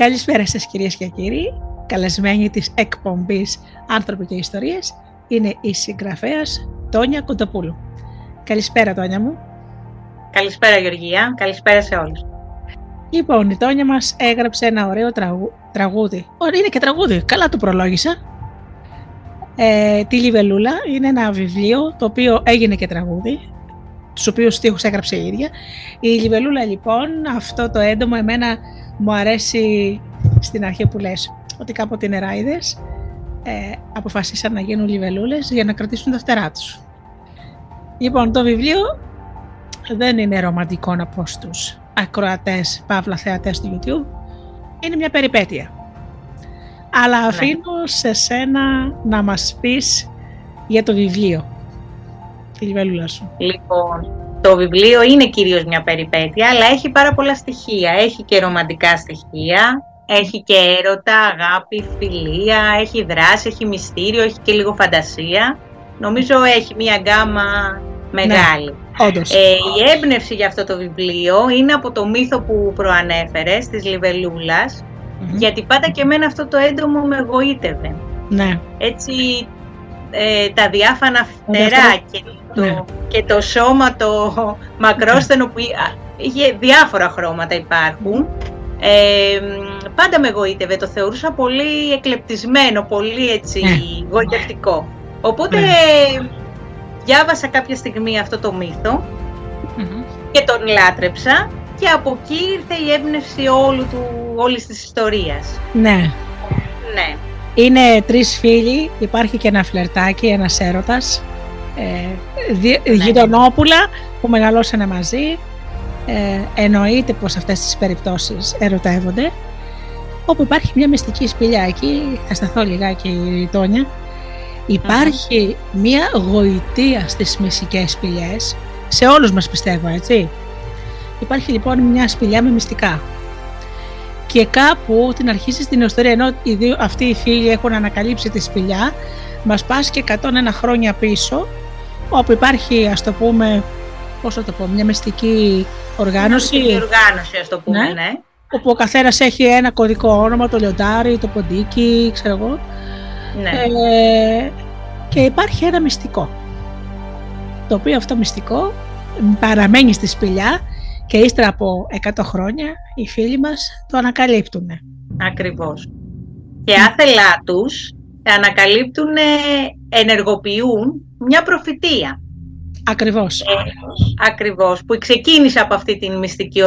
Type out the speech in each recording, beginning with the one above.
Καλησπέρα σας κυρίες και κύριοι. Καλεσμένη της εκπομπής «Άνθρωποι και Ιστορίες» είναι η συγγραφέας Τόνια Κοντοπούλου. Καλησπέρα Τόνια μου. Καλησπέρα Γεωργία, καλησπέρα σε όλους. Λοιπόν, η Τόνια μας έγραψε ένα ωραίο τραγου... τραγούδι. Ωραία, είναι και τραγούδι, καλά το προλόγησα. Ε, τη Λιβελούλα είναι ένα βιβλίο το οποίο έγινε και τραγούδι, τους οποίους στίχους έγραψε η ίδια. Η Λιβελούλα λοιπόν, αυτό το έντομο εμένα μου αρέσει στην αρχή που λες ότι κάποτε οι νεράιδες ε, αποφασίσαν να γίνουν λιβελούλες για να κρατήσουν τα φτερά τους. Λοιπόν, το βιβλίο δεν είναι ρομαντικό να πω στους ακροατές, παύλα θεατές του YouTube. Είναι μια περιπέτεια. Αλλά ναι. αφήνω σε σένα να μας πεις για το βιβλίο. Τη λιβελούλα σου. Λοιπόν, το βιβλίο είναι κυρίως μια περιπέτεια, αλλά έχει πάρα πολλά στοιχεία. Έχει και ρομαντικά στοιχεία, έχει και έρωτα, αγάπη, φιλία, έχει δράση, έχει μυστήριο, έχει και λίγο φαντασία. Νομίζω έχει μια γκάμα μεγάλη. Ναι, όντως. Ε, η έμπνευση για αυτό το βιβλίο είναι από το μύθο που προανέφερες, της λιβελουλας γιατί πάντα και εμένα αυτό το έντομο με εγωίτευε. Ναι. Έτσι, ε, τα διάφανα φτερά και το, ναι. και το σώμα το μακρόστενο που είχε διάφορα χρώματα υπάρχουν. Ε, πάντα με εγωίτευε, το θεωρούσα πολύ εκλεπτισμένο, πολύ έτσι ναι. γοητευτικό. Οπότε ναι. διάβασα κάποια στιγμή αυτό το μυθο και τον λάτρεψα και από εκεί ήρθε η έμπνευση όλου του, όλης της ιστορίας. Ναι. Ναι. Είναι τρεις φίλοι, υπάρχει και ένα φλερτάκι, ένας έρωτας, ε, ναι. γειτονόπουλα που μεγαλώσανε μαζί, ε, εννοείται πως αυτές τις περιπτώσεις ερωτεύονται, όπου υπάρχει μια μυστική σπηλιά εκεί, θα σταθώ λιγάκι η Τόνια, υπάρχει μια γοητεία στις μυστικές σπηλιές, σε όλους μας πιστεύω έτσι. Υπάρχει λοιπόν μια σπηλιά με μυστικά και κάπου την αρχίζει στην ιστορία ενώ οι δύο, αυτοί οι φίλοι έχουν ανακαλύψει τη σπηλιά μας πας και 101 χρόνια πίσω όπου υπάρχει ας το πούμε πώς θα το πω, μια μυστική οργάνωση μια μυστική οργάνωση ας το πούμε, ναι, ναι. όπου ο καθένας έχει ένα κωδικό όνομα, το λιοντάρι, το ποντίκι, ξέρω εγώ ναι. ε, και υπάρχει ένα μυστικό το οποίο αυτό μυστικό παραμένει στη σπηλιά και ύστερα από 100 χρόνια οι φίλοι μας το ανακαλύπτουν. Ακριβώς. Και άθελά τους ανακαλύπτουν, ενεργοποιούν μια προφητεία. Ακριβώς. Ε, ακριβώς, που ξεκίνησε από αυτή την μυστική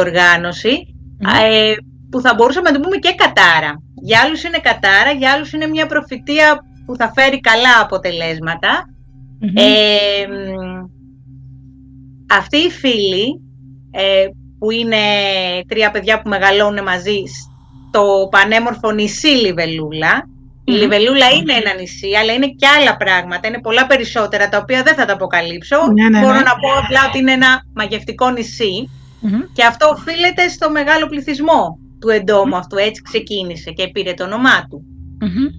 ε, που θα μπορούσαμε να το πούμε και κατάρα. Για άλλους είναι κατάρα, για άλλους είναι μια προφητεία που θα φέρει καλά Ε, αυτοί οι φίλοι ε, που είναι τρία παιδιά που μεγαλώνουν μαζί στο πανέμορφο νησί Λιβελούλα. Η Λιβελούλα είναι ένα νησί, αλλά είναι και άλλα πράγματα. Είναι πολλά περισσότερα, τα οποία δεν θα τα αποκαλύψω. Ναι, ναι, Μπορώ ναι. να πω απλά ότι είναι ένα μαγευτικό Και αυτό οφείλεται στο μεγάλο πληθυσμό του εντόμου αυτού. Έτσι ξεκίνησε και πήρε το όνομά του.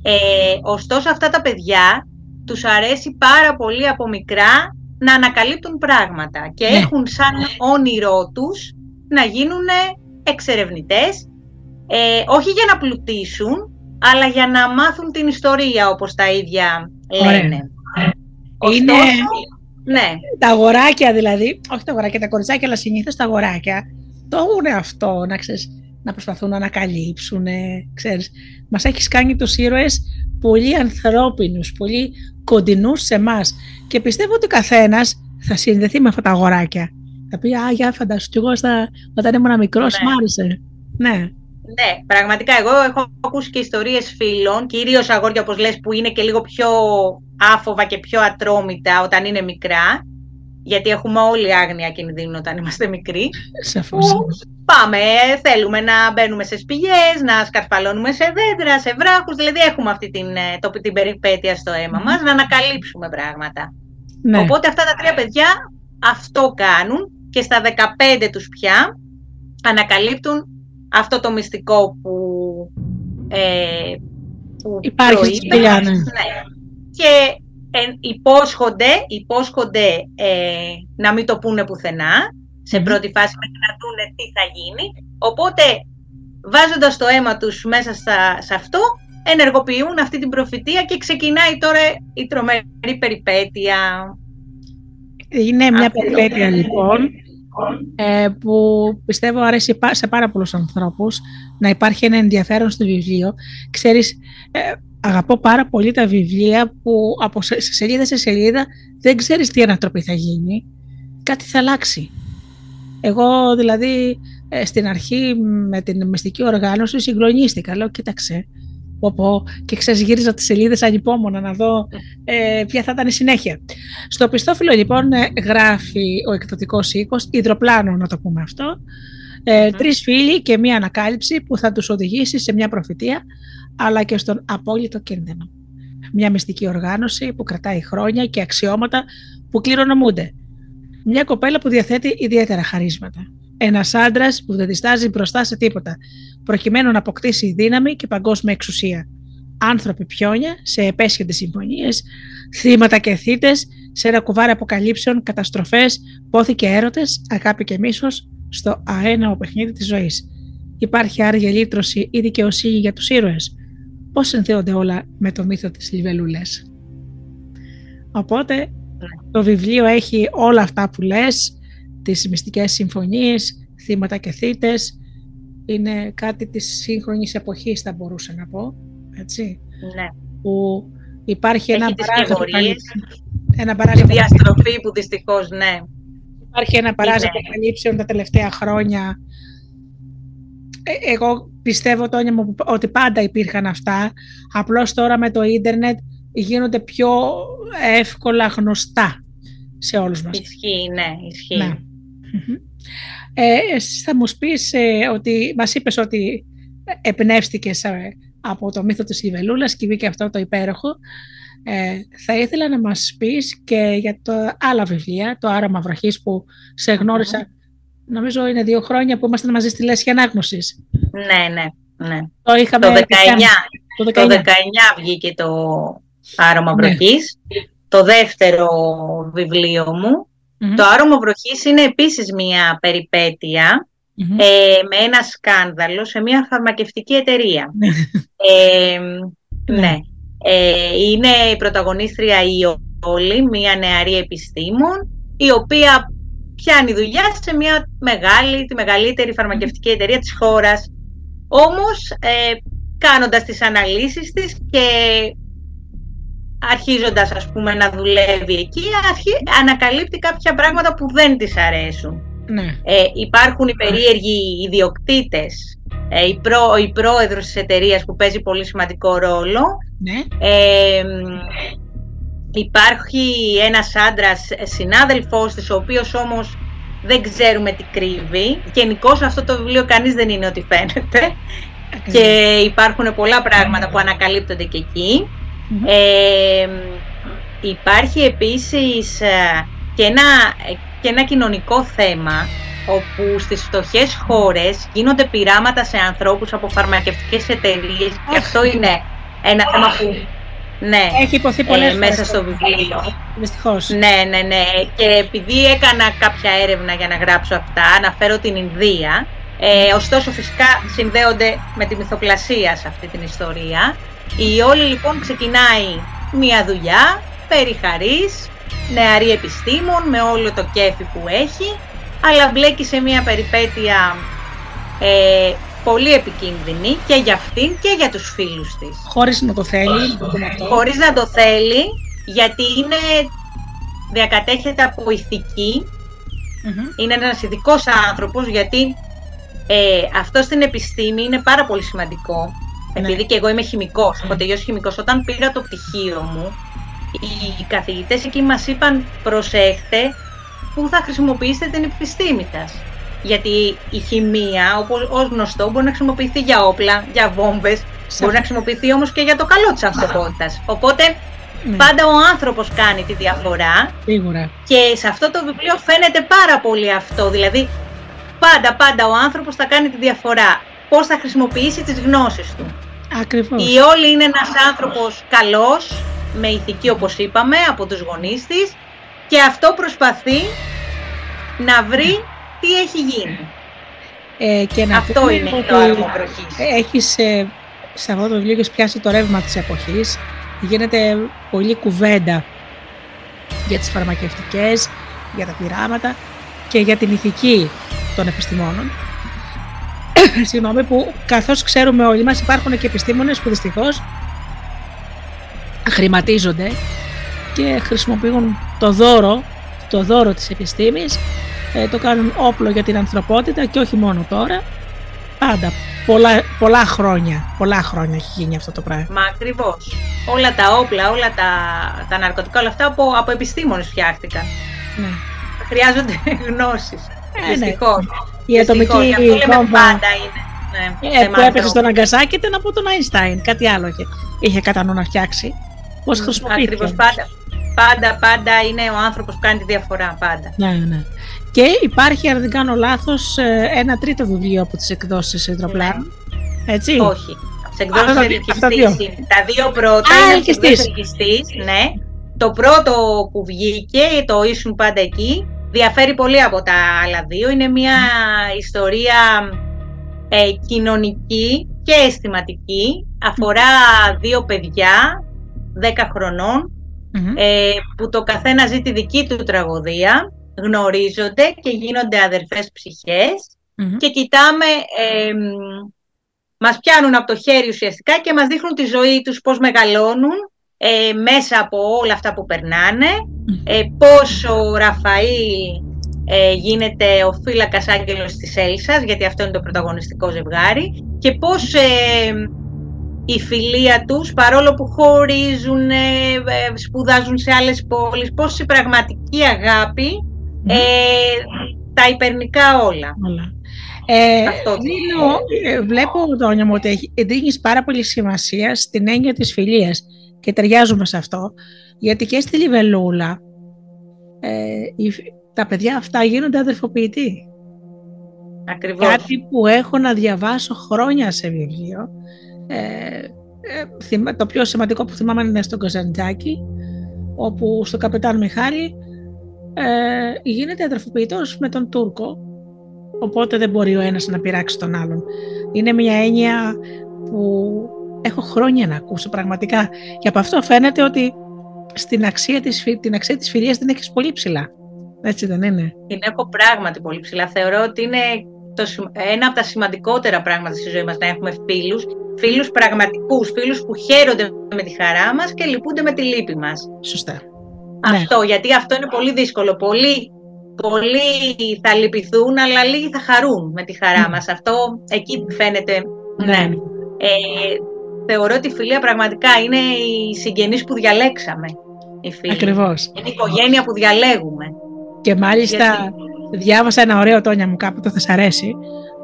Ε, ωστόσο, αυτά τα παιδιά τους αρέσει πάρα πολύ από μικρά να ανακαλύπτουν πράγματα και Ναι. έχουν σαν όνειρό τους να γίνουν εξερευνητές, ε, όχι για να πλουτίσουν, αλλά για να μάθουν την ιστορία όπως τα ίδια Ωραία. λένε. Είναι Ναι, τα αγοράκια δηλαδή, όχι τα αγοράκια, τα κοριτσάκια, αλλά συνήθως τα αγοράκια το έχουν αυτό, να ξέρεις, να προσπαθούν να ανακαλύψουν, ξέρεις. Μας έχεις κάνει τους ήρωες πολύ ανθρώπινους, πολύ κοντινούς σε εμάς. Και πιστεύω ότι ο καθένας θα συνδεθεί με αυτά τα αγοράκια. Θα πει, α, για φαντάσου, κι εγώ στα, όταν ήμουν μικρός, Ναι. μ' άρεσε. Ναι, ναι, πραγματικά εγώ έχω ακούσει και ιστορίες φίλων, κυρίως αγόρια όπως λες που είναι και λίγο πιο άφοβα και πιο ατρόμητα όταν είναι μικρά, γιατί έχουμε όλοι άγνοια κινδύνου όταν είμαστε μικροί. σαφώς. που πάμε, ε, θέλουμε να μπαίνουμε σε σπηλιές, να σκαρφαλώνουμε σε δέντρα, σε βράχους, δηλαδή έχουμε αυτή την, ε, το, την περιπέτεια στο αίμα μας, να ανακαλύψουμε πράγματα. Ναι. Οπότε αυτά τα τρία παιδιά αυτό κάνουν και στα 15 τους πια ανακαλύπτουν αυτό το μυστικό που, ε, που Υπάρχει στη προείπε. σπηλιά, ναι. Και ε, υπόσχονται, υπόσχονται ε, να μην το πούνε πουθενά, σε Μμμ. πρώτη φάση μέχρι να δούνε τι θα γίνει. Οπότε βάζοντας το αίμα τους μέσα στα, σε αυτό, ενεργοποιούν αυτή την προφητεία και ξεκινάει τώρα η τρομερή περιπέτεια. Είναι μια περιπέτεια λοιπόν ε, που πιστεύω αρέσει σε πάρα πολλούς ανθρώπους να υπάρχει ένα ενδιαφέρον στο βιβλίο. Ξέρεις, ε, αγαπώ πάρα πολύ τα βιβλία που από σελίδα σε σελίδα δεν ξέρεις τι ανατροπή θα γίνει. Κάτι θα αλλάξει. Εγώ δηλαδή ε, στην αρχή με την μυστική οργάνωση συγκλονίστηκα. Λέω, κοίταξε, πω, και ξέρεις γύριζα τις σελίδες ανυπόμονα να δω ε, ποια θα ήταν η συνέχεια. Στο πιστόφυλλο λοιπόν ε, γράφει ο εκδοτικός οίκος, υδροπλάνο να το πούμε αυτό, ε, τρεις φίλοι και μία ανακάλυψη που θα τους οδηγήσει σε μια προφητεία αλλά και στον απόλυτο κίνδυνο. Μια μυστική οργάνωση που κρατάει χρόνια και αξιώματα που κληρονομούνται. Μια κοπέλα που διαθέτει ιδιαίτερα χαρίσματα. Ένας άντρας που δεν διστάζει μπροστά σε τίποτα, προκειμένου να αποκτήσει δύναμη και παγκόσμια εξουσία. Άνθρωποι πιόνια σε επέσχετε συμφωνίες, θύματα και θύτε, σε ένα κουβάρι αποκαλύψεων, καταστροφές, πόθη και έρωτες, αγάπη και μίσος, στο αέναο παιχνίδι της ζωής. Υπάρχει άρια λύτρωση ή δικαιοσύνη για τους ήρωες. Πώς συνθέονται όλα με το μύθο της Λιβελούλε. Οπότε το βιβλίο έχει όλα αυτά που λες, τις μυστικές συμφωνίες, θύματα και θύτες. Είναι κάτι της σύγχρονης εποχής θα μπορούσα να πω. Έτσι. Ναι. Που υπάρχει ένα παράδειγμα. Ένα παράδειγμα. διαστροφή που δυστυχώς, ναι. Υπάρχει ένα παράδειγμα αποκαλύψεων τα τελευταία χρόνια. Ε, εγώ πιστεύω το μου ότι πάντα υπήρχαν αυτά. Απλώς τώρα με το ίντερνετ γίνονται πιο εύκολα γνωστά σε όλους μας. Ισχύει, ναι, ισχύει. Ναι. Ε, θα μου πεις ε, ότι μας είπες ότι εμπνεύστηκες ε, από το μύθο της Ιβελούλας και βγήκε αυτό το υπέροχο. Ε, θα ήθελα να μας πεις και για το άλλα βιβλία, το Άραμα Βραχής που σε γνωρισα νομίζω είναι δύο χρόνια που ήμασταν μαζί στη Λέσχη Ανάγνωσης. Ναι, ναι, ναι. Το, είχαμε το, 19, το 19. Το 19 βγήκε το Άρωμα ναι. Βροχής. Το δεύτερο βιβλίο μου το άρωμα βροχής είναι επίσης μια περιπετεια ε, με ένα σκάνδαλο σε μια φαρμακευτική εταιρεία. Ναι. ε, ναι. ναι. Ε, είναι η πρωταγωνίστρια η Όλη, μια νεαρή επιστήμον, η οποία πιάνει δουλειά σε μια μεγάλη, τη μεγαλύτερη φαρμακευτική εταιρεία της χώρας. Όμως, ε, κάνοντας τις αναλύσεις της και αρχίζοντας ας πούμε να δουλεύει εκεί, αρχί, ανακαλύπτει κάποια πράγματα που δεν της αρέσουν. Ναι. Ε, υπάρχουν οι περίεργοι ιδιοκτήτες, ε, η, πρό, η πρόεδρος της εταιρείας που παίζει πολύ σημαντικό ρόλο. Ναι. Ε, υπάρχει ένας άντρας συνάδελφός της, ο οποίος όμως δεν ξέρουμε τι κρύβει. Γενικώ αυτό το βιβλίο κανείς δεν είναι ό,τι φαίνεται. Και υπάρχουν πολλά πράγματα που ανακαλύπτονται και εκεί. Υπάρχει επίσης ε, και ένα, και ένα κοινωνικό θέμα όπου στις φτωχές χώρες γίνονται πειράματα σε ανθρώπους από φαρμακευτικές εταιρείες. Και αυτό είναι ένα θέμα που ναι, έχει υποθεί πολλές ε, μέσα στο βιβλίο. Δυστυχώς. Ναι, ναι, ναι. Και επειδή έκανα κάποια έρευνα για να γράψω αυτά, αναφέρω την Ινδία. Ε, ωστόσο, φυσικά συνδέονται με τη μυθοπλασία σε αυτή την ιστορία. Η Όλη λοιπόν ξεκινάει μια δουλειά, περιχαρής, νεαρή επιστήμον με όλο το κέφι που έχει, αλλά μπλέκει σε μια περιπέτεια ε, πολύ επικίνδυνη και για αυτήν και για τους φίλους της. Χωρίς να το θέλει. Χωρίς να το θέλει, γιατί είναι, διακατέχεται από ηθικη Είναι ένας ειδικός άνθρωπος, γιατί ε, αυτό στην επιστήμη είναι πάρα πολύ σημαντικό ναι. Επειδή και εγώ είμαι χημικός, έχω τελειώσει χημικός, όταν πήρα το πτυχίο μου, οι καθηγητές εκεί μας είπαν προσέχτε πού θα χρησιμοποιήσετε την επιστήμη σας. Γιατί η χημεία, όπως γνωστό, μπορεί να χρησιμοποιηθεί για όπλα, για βόμβες, μπορεί να χρησιμοποιηθεί όμως και για το καλό της ανθρωπότητας. Οπότε ναι. πάντα ο άνθρωπος κάνει τη διαφορά. Σίγουρα. Και σε αυτό το βιβλίο φαίνεται πάρα πολύ αυτό. Δηλαδή, πάντα, πάντα ο άνθρωπος θα κάνει τη διαφορά. Πώς θα χρησιμοποιήσει τις γνώσεις του. Ακριβώς. Η Όλη είναι ένας άνθρωπος καλός, με ηθική όπως είπαμε, από τους γονείς της και αυτό προσπαθεί να βρει τι έχει γίνει. Ε, και να Αυτό είναι το άρωμα Έχεις ε, σε αυτό το βιβλίο έχεις πιάσει το ρεύμα της εποχής. Γίνεται πολλή κουβέντα για τις φαρμακευτικές, για τα πειράματα και για την ηθική των επιστημόνων. Συγγνώμη που καθώς ξέρουμε όλοι μας υπάρχουν και επιστήμονες που δυστυχώς χρηματίζονται και χρησιμοποιούν το δώρο, το δώρο της επιστήμης, ε, το κάνουν όπλο για την ανθρωπότητα και όχι μόνο τώρα, πάντα, πολλά, πολλά χρόνια, πολλά χρόνια έχει γίνει αυτό το πράγμα. Μα ακριβώς. Όλα τα όπλα, όλα τα, τα ναρκωτικά, όλα αυτά από, από επιστήμονες φτιάχτηκαν. Ναι. Χρειάζονται γνώσεις, ε, δυστυχώς. Ναι. Η ατομική βόμβα πάντα είναι. Ναι, ε, που έπεσε στον Αγκασάκη ήταν από τον Αϊνστάιν. Κάτι άλλο είχε, είχε κατά νου να φτιάξει. Πώς χρησιμοποιήθηκε. Ακριβώς πάντα. Πάντα, πάντα είναι ο άνθρωπος που κάνει τη διαφορά. Πάντα. Ναι, ναι. Και υπάρχει, αν δεν κάνω λάθος, ε, ένα τρίτο βιβλίο από τις εκδόσεις Ιδροπλάνου. Ναι. Έτσι. Όχι. Τις εκδόσεις Τα δύο πρώτα Α, είναι ελκυστής. Ναι. Το πρώτο που βγήκε, το ήσουν πάντα εκεί, διαφέρει πολύ από τα άλλα δύο. Είναι μια ιστορία ε, κοινωνική και αισθηματική. Αφορά δύο παιδιά 10 χρονων ε, που το καθένα ζει τη δική του τραγωδία, γνωρίζονται και γίνονται αδερφές και κοιτάμε, ε, μας πιάνουν από το χέρι ουσιαστικά και μας δείχνουν τη ζωή τους πώς μεγαλώνουν ε, μέσα από όλα αυτά που περνάνε, ε, πώς ο Ραφαήλ ε, γίνεται ο φύλακας άγγελος της Έλσας, γιατί αυτό είναι το πρωταγωνιστικό ζευγάρι, και πώς η φιλία τους, παρόλο που χωρίζουν, ε, ε, σπουδάζουν σε άλλες πόλεις, πώς η πραγματική αγάπη, ε, τα υπερνικά όλα. όλα. Ε, Αυτό δίνω, βλέπω, Δόνια μου, ότι δίνεις πάρα πολύ σημασία στην έννοια της φιλίας και ταιριάζουμε σε αυτό, γιατί και στη Λιβελούλα τα παιδιά αυτά γίνονται αδερφοποιητοί. Ακριβώς. Κάτι που έχω να διαβάσω χρόνια σε βιβλίο ε, ε, το πιο σημαντικό που θυμάμαι είναι στο Καζαντζάκι, όπου στο καπετάν Μιχάλη ε, γίνεται αδερφοποιητός με τον Τούρκο, οπότε δεν μπορεί ο ένας να πειράξει τον άλλον. Είναι μια έννοια που έχω χρόνια να ακούσω πραγματικά και από αυτό φαίνεται ότι στην αξία της, την αξία της φιλίας την έχεις πολύ ψηλά. Έτσι δεν είναι; Την έχω πράγματι πολύ ψηλά. Θεωρώ ότι είναι το, ένα από τα σημαντικότερα πράγματα στη ζωή μας να έχουμε φίλους φίλους πραγματικούς, φίλους που χαίρονται με τη χαρά μας και λυπούνται με τη λύπη μας. Σωστά. Αυτό, ναι. γιατί αυτό είναι πολύ δύσκολο. Πολλοί, πολλοί θα λυπηθούν, αλλά λίγοι θα χαρούν με τη χαρά ναι. μας. Αυτό εκεί φαίνεται. Ναι. ναι. Ε, θεωρώ ότι η φιλία πραγματικά είναι οι συγγενείς που διαλέξαμε. Οι φίλοι. Ακριβώς. Είναι η οικογένεια που διαλέγουμε. Και μάλιστα διάβασα ένα ωραίο τόνια μου κάπου, το θα σας αρέσει.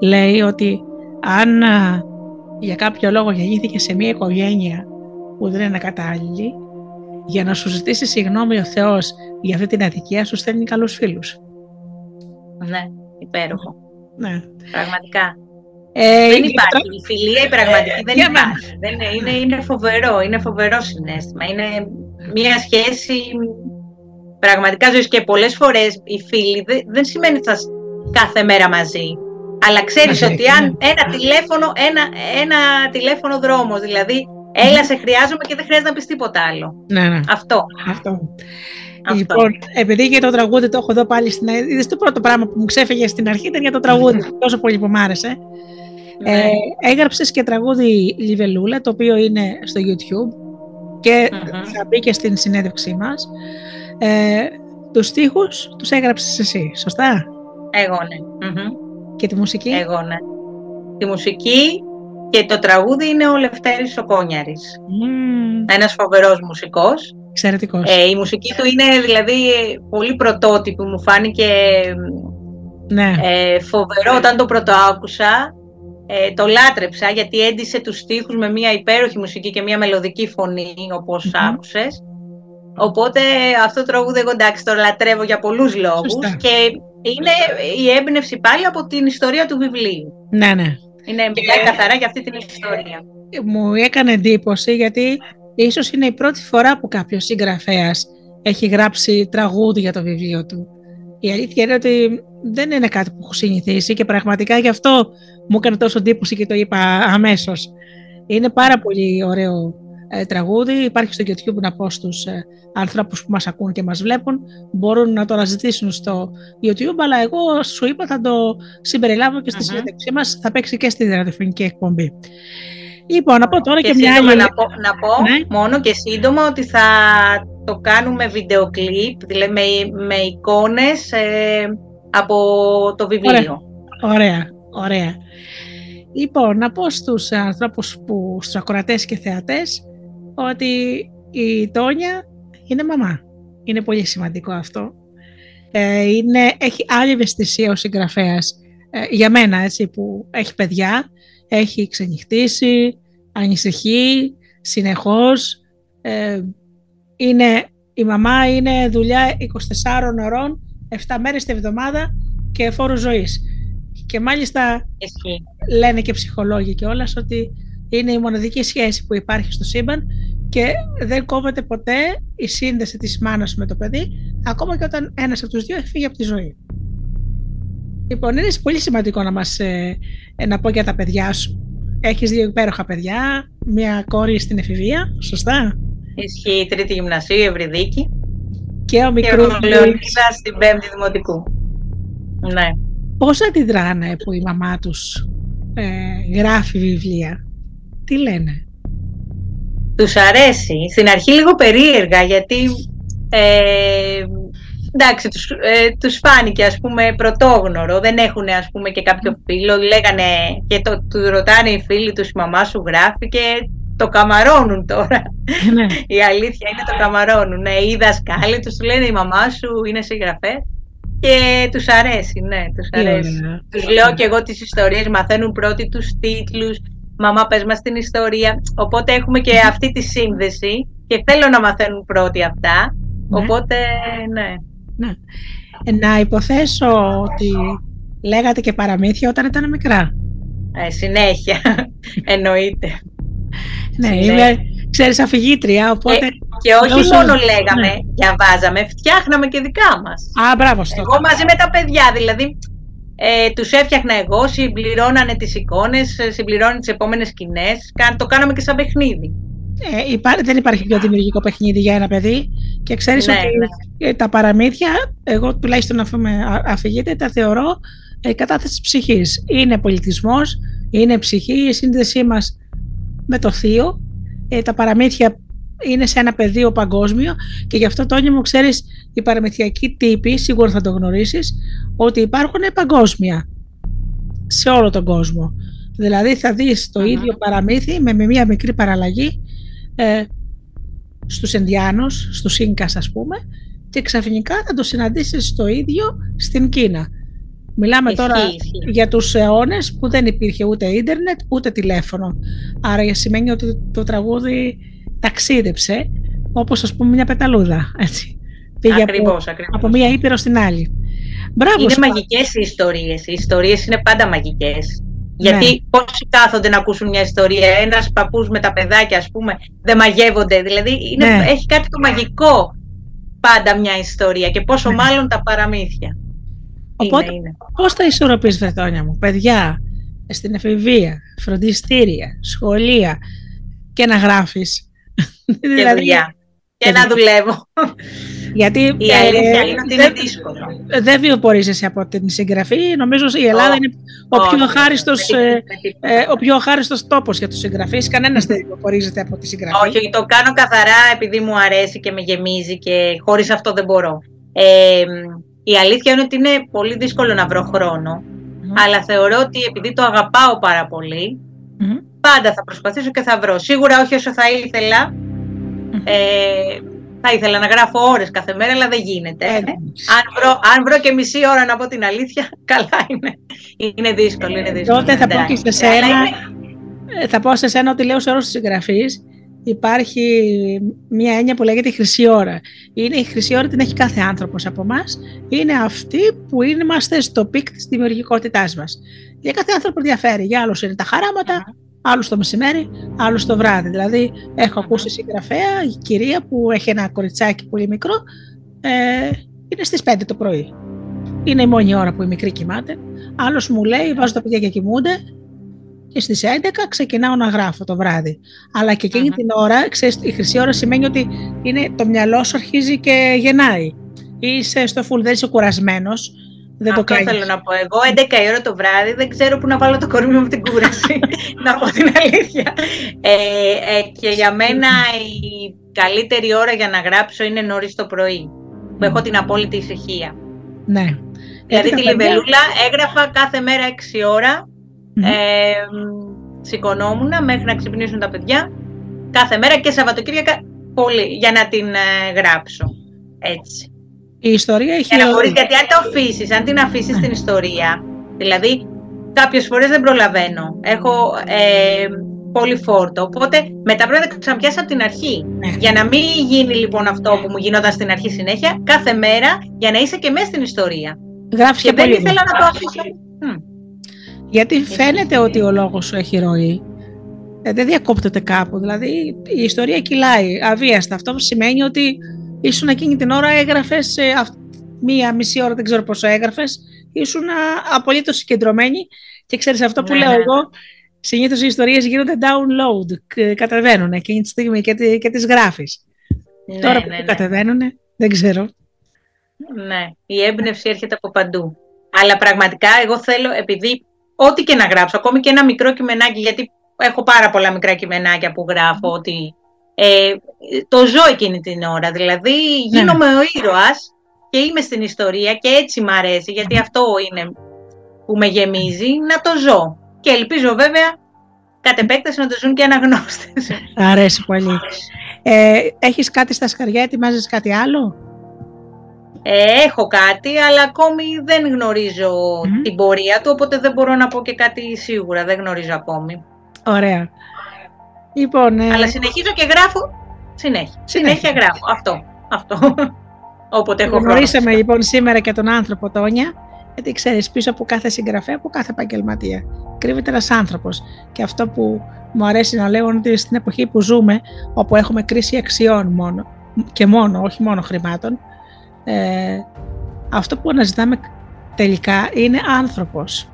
Λέει ότι αν για κάποιο λόγο γεννήθηκε σε μια οικογένεια που δεν είναι κατάλληλη, για να σου ζητήσει συγγνώμη ο Θεός για αυτή την αδικία σου στέλνει καλούς φίλους. Ναι, υπέροχο. Ναι. Πραγματικά. Ε, δεν υπάρχει. Η φιλία η πραγματική δεν υπάρχει. Δεν είναι, είναι, είναι φοβερό, είναι φοβερό συνέστημα. Είναι μια σχέση πραγματικά ζωής και πολλές φορές οι φίλοι δεν, δεν σημαίνει ότι θα κάθε μέρα μαζί. Αλλά ξέρεις ότι αν ένα τηλέφωνο, ένα, ένα τηλέφωνο δρόμος, δηλαδή έλα σε χρειάζομαι και δεν χρειάζεται να πεις τίποτα άλλο. Ναι, ναι. Αυτό. Αυτό. Λοιπόν, επειδή για το τραγούδι το έχω εδώ πάλι στην Είδες το πρώτο πράγμα που μου ξέφυγε στην αρχή ήταν για το τραγούδι, τόσο πολύ που μου άρεσε. Ναι. Ε, έγραψες και τραγούδι Λιβελούλα, το οποίο είναι στο YouTube και θα μπει και στην συνέντευξή μας. Ε, τους στίχους τους έγραψες εσύ, σωστά; Εγώ ναι. Και τη μουσική; Εγώ, ναι. Τη μουσική και το τραγούδι είναι ο Λευτέρης ο Κόνιαρης. Mm. Ένας φοβερός μουσικός. Εξαιρετικός. Ε, η μουσική του είναι δηλαδή πολύ πρωτότυπη, μου φάνηκε ναι. ε, φοβερό όταν το πρώτο άκουσα. Ε, το λάτρεψα γιατί έντυσε τους στίχους με μια υπέροχη μουσική και μια μελωδική φωνή όπως mm-hmm. άκουσες. Οπότε αυτό το τραγούδι εγώ εντάξει το λατρεύω για πολλούς λόγους και είναι η έμπνευση πάλι από την ιστορία του βιβλίου. Ναι, ναι. Είναι μιλάει καθαρά για αυτή την ιστορία. Μου έκανε εντύπωση γιατί ίσως είναι η πρώτη φορά που κάποιος συγγραφέας έχει γράψει τραγούδι για το βιβλίο του. Η αλήθεια είναι ότι δεν είναι κάτι που έχω συνηθίσει και πραγματικά γι' αυτό μου έκανε τόσο εντύπωση και το είπα αμέσως. Είναι πάρα πολύ ωραίο ε, τραγούδι. Υπάρχει στο YouTube να πω στους ε, ανθρώπους που μας ακούν και μας βλέπουν. Μπορούν να το αναζητήσουν στο YouTube, αλλά εγώ σου είπα θα το συμπεριλάβω και στη mm συνέντευξή μας. Θα παίξει και στη ραδιοφωνική εκπομπή. Λοιπόν, να πω τώρα και, μια άλλη... Να πω, να πω ναι. μόνο και σύντομα ότι θα το κάνουμε βίντεο κλιπ, δηλαδή με, με εικόνες ε, από το βιβλίο. Ωραία, ωραία. ωραία. Λοιπόν, να πω στους ανθρώπους, που, στους ακροατές και θεατές, ότι η Τόνια είναι μαμά. Είναι πολύ σημαντικό αυτό. Ε, είναι, έχει άλλη ευαισθησία ο συγγραφέας ε, για μένα, έτσι, που έχει παιδιά, έχει ξενυχτήσει, ανησυχεί συνεχώς. Ε, είναι, η μαμά είναι δουλειά 24 ώρων, 7 μέρες τη εβδομάδα και φόρο ζωής. Και μάλιστα λένε και ψυχολόγοι και όλα ότι είναι η μοναδική σχέση που υπάρχει στο σύμπαν και δεν κόβεται ποτέ η σύνδεση της μάνας με το παιδί, ακόμα και όταν ένας από τους δύο έχει φύγει από τη ζωή. Λοιπόν, είναι πολύ σημαντικό να μας ε, ε, να πω για τα παιδιά σου. Έχεις δύο υπέροχα παιδιά, μια κόρη στην εφηβεία, σωστά; Ισχύει η τρίτη γυμνασίου, η Ευρυδίκη. Και ο μικρός Και ο Λεωνίδας στην πέμπτη δημοτικού. Ναι. Πώς αντιδράνε που η μαμά τους ε, γράφει βιβλία; Τι λένε; Τους αρέσει. Στην αρχή λίγο περίεργα γιατί ε, εντάξει, τους, ε, τους φάνηκε ας πούμε πρωτόγνωρο, δεν έχουν ας πούμε και κάποιο φίλο, λέγανε και το, του ρωτάνε οι φίλοι τους η μαμά σου γράφει και το καμαρώνουν τώρα. Ναι. η αλήθεια είναι το καμαρώνουν. Ναι, οι δασκάλοι τους λένε η μαμά σου είναι συγγραφέα και τους αρέσει, ναι, τους αρέσει. Τους λέω και εγώ τις ιστορίες, μαθαίνουν πρώτοι τους τίτλους, μαμά πες μας την ιστορία. Οπότε έχουμε και αυτή τη σύνδεση και θέλω να μαθαίνουν πρώτοι αυτά. Ναι. Οπότε, ναι. ναι. Ε, να υποθέσω ότι λέγατε και παραμύθια όταν ήταν μικρά. Ε, συνέχεια, εννοείται. Ναι, συνέχεια. είμαι, ξέρεις, αφηγήτρια, οπότε... Ε, και όχι μόνο λέγαμε, ναι. διαβάζαμε, φτιάχναμε και δικά μας. Α, μπράβο στο. Εγώ μαζί με τα παιδιά, δηλαδή ε, τους έφτιαχνα εγώ, συμπληρώνανε τις εικόνες, ε, συμπληρώνανε τις επόμενες σκηνές, το κάναμε και σαν παιχνίδι. Ε, υπά, δεν υπάρχει πιο δημιουργικό παιχνίδι για ένα παιδί και ξέρεις ναι, ότι ναι. Ε, τα παραμύθια, εγώ τουλάχιστον αφού με αφηγείτε, τα θεωρώ ε, κατάθεσης ψυχής. Είναι πολιτισμός, είναι ψυχή, η σύνδεσή μας με το θείο. Ε, τα παραμύθια είναι σε ένα πεδίο παγκόσμιο και γι' αυτό Τόνι μου ξέρεις οι παραμυθιακοί τύποι, σίγουρα θα το γνωρίσεις, ότι υπάρχουν παγκόσμια σε όλο τον κόσμο. Δηλαδή θα δεις το ίδιο παραμύθι με, μια μικρή παραλλαγή ε, στους Ενδιάνους, στους Ίνκας ας πούμε και ξαφνικά θα το συναντήσεις το ίδιο στην Κίνα. Μιλάμε τώρα για τους αιώνες που δεν υπήρχε ούτε ίντερνετ ούτε τηλέφωνο. Άρα σημαίνει ότι το τραγούδι ταξίδεψε όπως ας πούμε μια πεταλούδα. Έτσι. Πήγε ακριβώς, από, από μία ήπειρο στην άλλη. Μπράβο, είναι μαγικές οι ιστορίες. Οι ιστορίες είναι πάντα μαγικές. Γιατί ναι. πόσοι κάθονται να ακούσουν μια ιστορία, ένας παππούς με τα παιδάκια, ας πούμε, δεν μαγεύονται. Δηλαδή, είναι, ναι. έχει κάτι το μαγικό πάντα μια ιστορία και πόσο ναι. μάλλον τα παραμύθια. Οπότε, είναι, είναι. πώς θα ισορροπείς, Βρετόνια μου, παιδιά, στην εφηβεία, φροντιστήρια, σχολεία και να γράφεις; Και δηλαδή, δουλειά. Και, να δουλεύω. Γιατί η ε, αλήθεια είναι ότι είναι δύσκολο. Δεν βιοπορίζεσαι από την συγγραφή. Νομίζω η Ελλάδα είναι ο πιο, χάριστος, ε, ε, ο πιο χάριστος τόπος για τους συγγραφείς. Κανένας δεν βιοπορίζεται από τη συγγραφή. Όχι, το κάνω καθαρά επειδή μου αρέσει και με γεμίζει και χωρίς αυτό δεν μπορώ. Ε, η αλήθεια είναι ότι είναι πολύ δύσκολο να βρω χρόνο, αλλά θεωρώ ότι επειδή το αγαπάω πάρα πολύ, πάντα θα προσπαθήσω και θα βρω. Σίγουρα όχι όσο θα ήθελα, ε, θα ήθελα να γράφω ώρες κάθε μέρα, αλλά δεν γίνεται. Ε, αν, βρω, αν βρω και μισή ώρα να πω την αλήθεια, καλά είναι. Είναι δύσκολο, είναι δύσκολο. Τότε θα πω και σε σένα, ε, θα πω σε σένα ότι λέω σε όλους τους συγγραφείς, υπάρχει μια έννοια που λέγεται η χρυσή ώρα. Είναι η χρυσή ώρα την έχει κάθε άνθρωπος από εμά. Είναι αυτή που είμαστε στο peak της δημιουργικότητάς μας. Για κάθε άνθρωπο διαφέρει. Για άλλους είναι τα χαράματα, άλλου το μεσημέρι, άλλου το βράδυ. Δηλαδή, έχω ακούσει συγγραφέα, η κυρία που έχει ένα κοριτσάκι πολύ μικρό, ε, είναι στις 5 το πρωί. είναι η μόνη ώρα που η μικρή κοιμάται. Άλλος μου λέει, βάζω τα παιδιά και κοιμούνται και στις 11 ξεκινάω να γράφω το βράδυ. Αλλά και εκεινη την ώρα, ξέρεις, η χρυσή ώρα σημαίνει ότι είναι, το μυαλό σου αρχίζει και γεννάει. Είσαι στο full, δεν είσαι κουρασμένος. Δεν Αυτό το θέλω να πω. Εγώ 11 η ώρα το βράδυ δεν ξέρω πού να βάλω το κορμί μου την κούραση. να πω την αλήθεια. Ε, ε, και για μένα η καλύτερη ώρα για να γράψω είναι νωρίς το πρωί. Που έχω την απόλυτη ησυχία. Ναι. Δηλαδή τη Λιβελούλα έγραφα κάθε μέρα 6 ώρα. Ε, σηκωνόμουν μέχρι να ξυπνήσουν τα παιδιά. Κάθε μέρα και Σαββατοκύριακα πολύ για να την ε, γράψω. Έτσι. Η ιστορία έχει. Για να μπορείς, γιατί αν το αφήσεις, αν την αφήσεις την ιστορία, δηλαδή κάποιες φορές δεν προλαβαίνω. Έχω ε, πολύ φόρτο. Οπότε μετά πρέπει να τα ξαναπιάσω από την αρχή. Ναι. Για να μην γίνει λοιπόν αυτό που μου γινόταν στην αρχή συνέχεια, κάθε μέρα για να είσαι και μέσα στην ιστορία. Γράφεις και, και δεν ήθελα να το αφήσω. Γιατί φαίνεται ότι ο λόγος σου έχει ροή. Ε, δεν διακόπτεται κάπου. Δηλαδή η ιστορία κυλάει αβίαστα. Αυτό σημαίνει ότι ήσουν εκείνη την ώρα έγραφες μία μισή ώρα, δεν ξέρω πόσο έγραφες, ήσουν απολύτως συγκεντρωμένη και ξέρεις αυτό που ναι, λέω ναι. εγώ. Συνήθως οι ιστορίες γίνονται download, κατεβαίνουν εκείνη τη στιγμή και, και τις γράφεις. Ναι, Τώρα που ναι, κατεβαίνουν, δεν ξέρω. Ναι, η έμπνευση έρχεται από παντού. Αλλά πραγματικά εγώ θέλω, επειδή ό,τι και να γράψω, ακόμη και ένα μικρό κειμενάκι, γιατί έχω πάρα πολλά μικρά κειμενάκια που γράφω, ότι ε, το ζω εκείνη την ώρα. Δηλαδή ναι. γίνομαι ο ήρωας και είμαι στην ιστορία και έτσι μ' αρέσει, γιατί αυτό είναι που με γεμίζει, να το ζω. Και ελπίζω βέβαια κατ' επέκταση να το ζουν και αναγνώστες. Αρέσει πολύ. Ε, έχεις κάτι στα σκαριά, ετοιμάζεις κάτι άλλο; Ε, έχω κάτι, αλλά ακόμη δεν γνωρίζω την πορεία του, οπότε δεν μπορώ να πω και κάτι σίγουρα, δεν γνωρίζω ακόμη. Ωραία. Λοιπόν, ε... Αλλά συνεχίζω και γράφω συνέχεια. Συνέχεια, γράφω. Αυτό. Αυτό. Όποτε έχω Γνωρίσαμε λοιπόν σήμερα και τον άνθρωπο Τόνια, γιατί ξέρεις πίσω από κάθε συγγραφέα, από κάθε επαγγελματία, κρύβεται ένας άνθρωπος. Και αυτό που μου αρέσει να λέω είναι ότι στην εποχή που ζούμε, όπου έχουμε κρίση αξιών μόνο και μόνο, όχι μόνο χρημάτων, ε, αυτό που αναζητάμε τελικά είναι άνθρωπος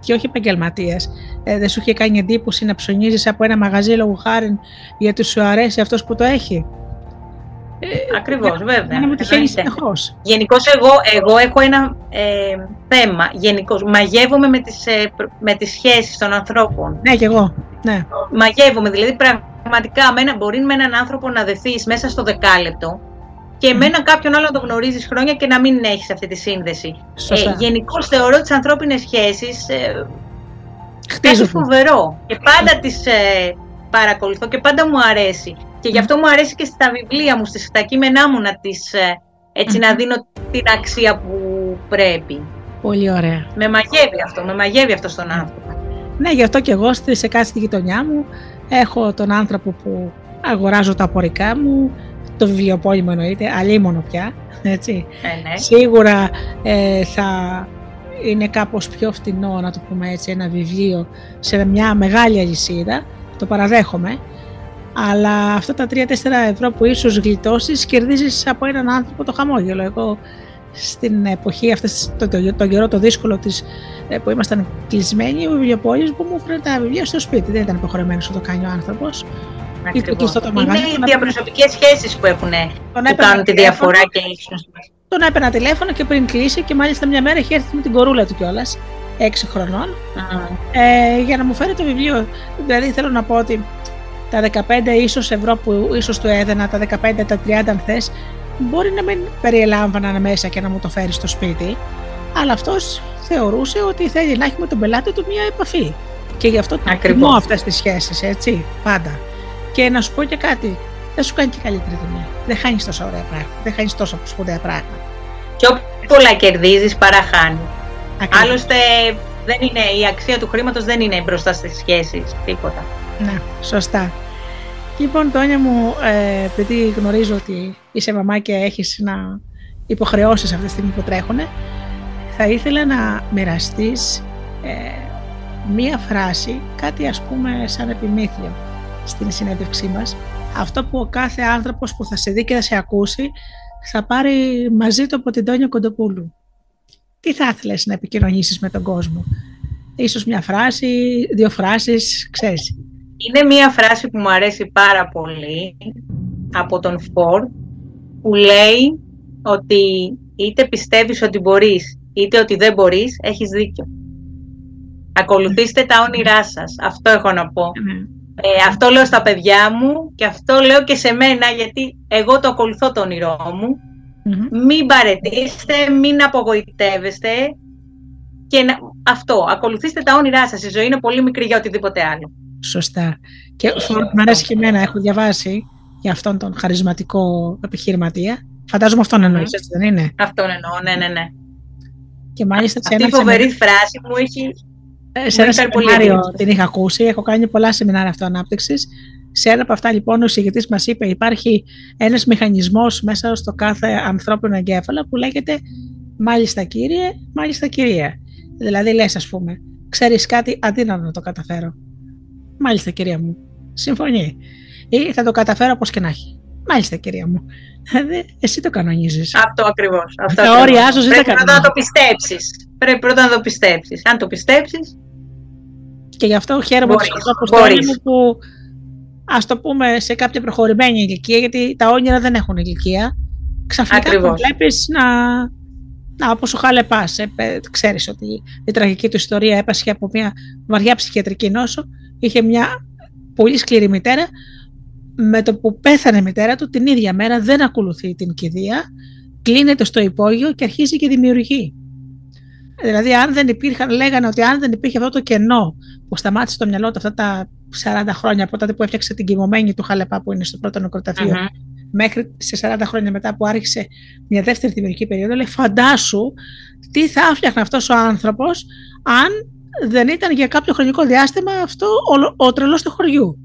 και όχι επαγγελματίες. Ε, δεν σου είχε κάνει εντύπωση να ψωνίζεις από ένα μαγαζί λόγω χάρη γιατί σου αρέσει αυτός που το έχει; Ε, Ακριβώς, βέβαια. Δεν μου τυχαίνει συνεχώς. Γενικώς, εγώ, εγώ έχω ένα ε, θέμα. Γενικώς, μαγεύομαι με τις ε, με τις σχέσεις των ανθρώπων. Ναι, και εγώ. Ναι. Μαγεύομαι. Δηλαδή, πραγματικά, με μπορεί με έναν άνθρωπο να δεθεί μέσα στο δεκάλεπτο και με έναν κάποιον άλλο να το γνωρίζεις χρόνια και να μην έχεις αυτή τη σύνδεση. Ε, Γενικώ θεωρώ τις ανθρώπινες σχέσεις ε, κάτι φοβερό. Και πάντα τις ε, παρακολουθώ και πάντα μου αρέσει. Και γι' αυτό μου αρέσει και στα βιβλία μου, στα κείμενά μου να τις, ε, έτσι, να δίνω την αξία που πρέπει. Πολύ ωραία. Με μαγεύει αυτό, με μαγεύει αυτό στον άνθρωπο. Ναι, γι' αυτό και εγώ σε κάθε στη γειτονιά μου έχω τον άνθρωπο που αγοράζω τα απορικά μου, το βιβλιοπόλημα εννοείται, αλίμονο πια, έτσι. Ε, ναι. Σίγουρα ε, θα είναι κάπως πιο φτηνό, να το πούμε έτσι, ένα βιβλίο σε μια μεγάλη αλυσίδα, το παραδέχομαι, αλλά αυτά τα 3-4 ευρώ που ίσως γλιτώσεις κερδίζεις από έναν άνθρωπο το χαμόγελο. Εγώ στην εποχή αυτή, το, το, το, καιρό το δύσκολο της, ε, που ήμασταν κλεισμένοι, ο βιβλιοπόλης που μου έφερε τα βιβλία στο σπίτι. Δεν ήταν υποχρεωμένος να το κάνει ο άνθρωπος. Είναι οι διαπροσωπικές σχέσεις που, έχουν, που κάνουν τη διαφορά και ίσως. Τον έπαιρνα τηλέφωνο και πριν κλείσει και μάλιστα μια μέρα είχε έρθει με την κορούλα του κιόλας, 6 χρονών, ε, για να μου φέρει το βιβλίο. Δηλαδή θέλω να πω ότι τα 15 ίσως ευρώ που ίσως του έδαινα, τα 15, τα 30 αν θες, μπορεί να μην περιελάμβαναν μέσα και να μου το φέρει στο σπίτι, αλλά αυτός θεωρούσε ότι θέλει να έχει με τον πελάτη του μια επαφή. Και γι' αυτό τιμώ αυτές τις σχέσεις, έτσι, πάντα. Και να σου πω και κάτι, δεν σου κάνει και καλύτερη δουλειά. Δεν χάνεις τόσο ωραία πράγματα. Δεν χάνεις τόσο σπουδαία πράγματα. Και όπου πολλά κερδίζεις, παρά χάνει. Άλλωστε, δεν είναι, η αξία του χρήματος δεν είναι μπροστά στις σχέσεις. Τίποτα. Ναι, σωστά. Λοιπόν, Τόνια μου, ε, επειδή γνωρίζω ότι είσαι μαμά και έχεις να υποχρεώσεις αυτή τη στιγμή που τρέχουν, θα ήθελα να μοιραστείς ε, μία φράση, κάτι ας πούμε σαν επιμήθειο στην συνέντευξή μας, αυτό που ο κάθε άνθρωπος που θα σε δει και θα σε ακούσει θα πάρει μαζί του από την Τόνια Κοντοπούλου. τι θα ήθελες να επικοινωνήσεις με τον κόσμο; Ίσως μια φράση, δύο φράσεις, ξέρεις. Είναι μια φράση που μου αρέσει πάρα πολύ από τον Φόρ που λέει ότι είτε πιστεύεις ότι μπορείς είτε ότι δεν μπορείς, έχεις δίκιο. Ακολουθήστε τα όνειρά σας. Αυτό έχω να πω. Ναι. Ε, αυτό λέω στα παιδιά μου και αυτό λέω και σε μένα γιατί εγώ το ακολουθώ το όνειρό μου. Μην παρετήσετε, μην απογοητεύεστε και να... αυτό, ακολουθήστε τα όνειρά σας. Η ζωή είναι πολύ μικρή για οτιδήποτε άλλο. Σωστά. Και μου αρέσει και εμένα, έχω διαβάσει για αυτόν τον χαρισματικό επιχειρηματία. Φαντάζομαι αυτόν εννοείς, έτσι δεν είναι; Αυτόν εννοώ, ναι, ναι, ναι. Και μάλιστα Αυτή η φοβερή φράση μου έχει ε, σε ένα σεμινάριο την είχα ακούσει, έχω κάνει πολλά σεμινάρια αυτοανάπτυξη. Σε ένα από αυτά λοιπόν ο συγγετής μας είπε υπάρχει ένας μηχανισμός μέσα στο κάθε ανθρώπινο εγκέφαλο που λέγεται μάλιστα κύριε, μάλιστα κυρία. Δηλαδή λες ας πούμε, ξέρεις κάτι αδύνατο να το καταφέρω. Μάλιστα κυρία μου, συμφωνεί. Ή θα το καταφέρω όπως και να έχει. Μάλιστα κυρία μου. Δηλαδή, εσύ το κανονίζεις. Αυτό ακριβώς. Τα όρια σου Πρέπει πρώτα να το πιστέψει. Πρέπει πρώτα να το πιστέψεις. Αν το πιστέψεις. Και γι' αυτό χαίρομαι του ανθρώπου που ας το πούμε σε κάποια προχωρημένη ηλικία, γιατί τα όνειρα δεν έχουν ηλικία. Ξαφνικά το βλέπεις να. Να, όπως ο Χάλεπάς, ε, ξέρεις ότι η τραγική του ιστορία έπασχε από μια βαριά ψυχιατρική νόσο, είχε μια πολύ σκληρή μητέρα με το που πέθανε η μητέρα του την ίδια μέρα δεν ακολουθεί την κηδεία, κλείνεται στο υπόγειο και αρχίζει και δημιουργεί. Δηλαδή, αν δεν υπήρχαν, λέγανε ότι αν δεν υπήρχε αυτό το κενό που σταμάτησε στο μυαλό του αυτά τα 40 χρόνια από τότε που έφτιαξε την κοιμωμένη του Χαλεπά που είναι στο πρώτο νεκροταφείο, μέχρι σε 40 χρόνια μετά που άρχισε μια δεύτερη δημιουργική περίοδο, λέει φαντάσου τι θα έφτιαχνε αυτός ο άνθρωπος αν δεν ήταν για κάποιο χρονικό διάστημα αυτό ο, ο τρελός του χωριού.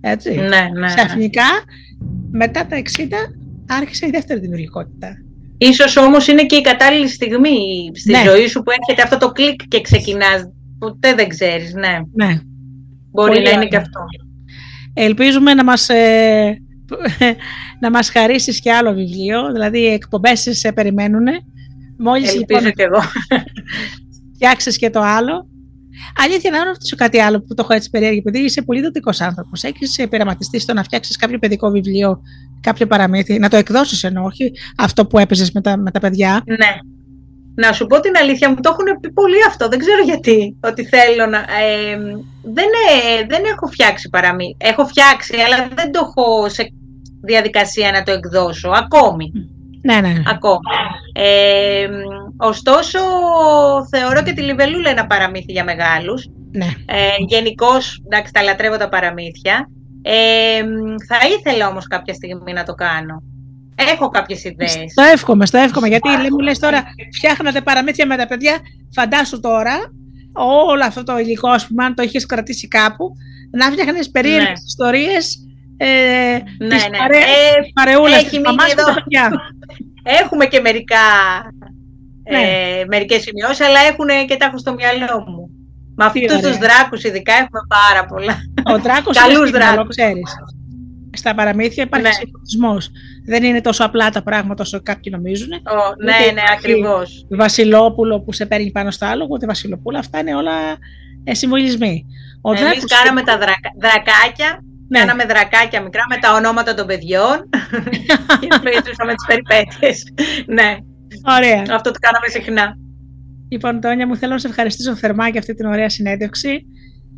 Έτσι. Ναι, ναι, ναι. Ξαφνικά, μετά τα 60, άρχισε η δεύτερη δημιουργικότητα. Ίσως όμως είναι και η κατάλληλη στιγμή στη ναι. ζωή σου που έρχεται αυτό το κλικ και ξεκινάς. Ποτέ δεν ξέρεις, ναι. ναι. Μπορεί Πολύ να είναι και αυτό. Ελπίζουμε να μας, ε, να μας χαρίσεις και άλλο βιβλίο, δηλαδή οι εκπομπές σε περιμένουν. Μόλις Ελπίζω λοιπόν, και εγώ. φτιάξεις και το άλλο, Αλήθεια, να ρωτήσω κάτι άλλο που το έχω έτσι περίεργη, επειδή είσαι πολύ δοτικός άνθρωπος. Έχεις πειραματιστεί στο να φτιάξεις κάποιο παιδικό βιβλίο, κάποιο παραμύθι, να το εκδώσεις ενώ όχι αυτό που έπαιζες με τα, με τα παιδιά. Ναι. Να σου πω την αλήθεια, μου το έχουν πει πολύ αυτό. Δεν ξέρω γιατί. Ότι θέλω να. Ε, δεν, ε, δεν έχω φτιάξει παραμύθι. Έχω φτιάξει, αλλά δεν το έχω σε διαδικασία να το εκδώσω ακόμη. Ναι, ναι. Ακόμα. Ε, ωστόσο, θεωρώ και τη Λιβελούλα ένα παραμύθι για μεγάλους. Ναι. Ε, Γενικώς, εντάξει, τα λατρεύω τα παραμύθια. Ε, θα ήθελα όμως κάποια στιγμή να το κάνω. Έχω κάποιες ιδέες. Στο εύχομαι, στο εύχομαι. Γιατί μου λες τώρα, φτιάχνατε παραμύθια με τα παιδιά. Φαντάσου τώρα, όλο αυτό το υλικό, ας πούμε, αν το έχεις κρατήσει κάπου, να φτιάχνεις περίεργες ναι. ιστορίες ε, ναι, της ναι. Παρέ, ε, παρεούλας της μαμάς εδώ. Έχουμε και μερικά, ναι. ε, μερικές σημειώσεις, αλλά έχουν και τα έχω στο μυαλό μου. Με αυτού τους δράκους ειδικά έχουμε πάρα πολλά. Ο δράκος είναι δράκους, ξέρεις. Στα παραμύθια υπάρχει ναι. Δεν είναι τόσο απλά τα πράγματα όσο κάποιοι νομίζουν. Oh, ναι, ναι, ακριβώς. Βασιλόπουλο που σε παίρνει πάνω στο άλογο, ούτε Βασιλοπούλα. Αυτά είναι όλα ε, συμβολισμοί. Εμείς κάναμε τα δρακα... δρακάκια ναι. Κάναμε δρακάκια μικρά με τα ονόματα των παιδιών και με τις περιπέτειες. ναι. Ωραία. Αυτό το κάναμε συχνά. Λοιπόν, Τόνια, μου θέλω να σε ευχαριστήσω θερμά για αυτή την ωραία συνέντευξη.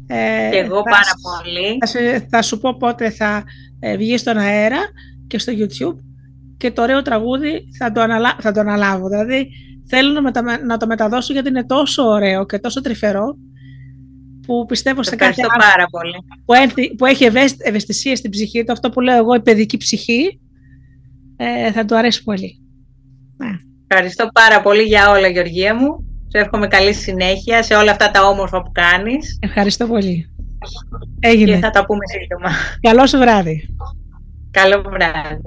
Ε, και εγώ πάρα πολύ. Θα, θα, σου πω πότε θα ε, βγει στον αέρα και στο YouTube και το ωραίο τραγούδι θα το, αναλα... θα το αναλάβω. Δηλαδή, θέλω να, μετα... να το μεταδώσω γιατί είναι τόσο ωραίο και τόσο τρυφερό που πιστεύω σε κάτι πάρα πολύ. Που, που έχει ευαισθησία στην ψυχή του, αυτό που λέω εγώ η παιδική ψυχή, ε, θα του αρέσει πολύ. Ναι. Ευχαριστώ πάρα πολύ για όλα Γεωργία μου. Σε εύχομαι καλή συνέχεια σε όλα αυτά τα όμορφα που κάνεις. Ευχαριστώ πολύ. Έγινε. Και θα τα πούμε σύντομα. Καλό σου βράδυ. Καλό βράδυ.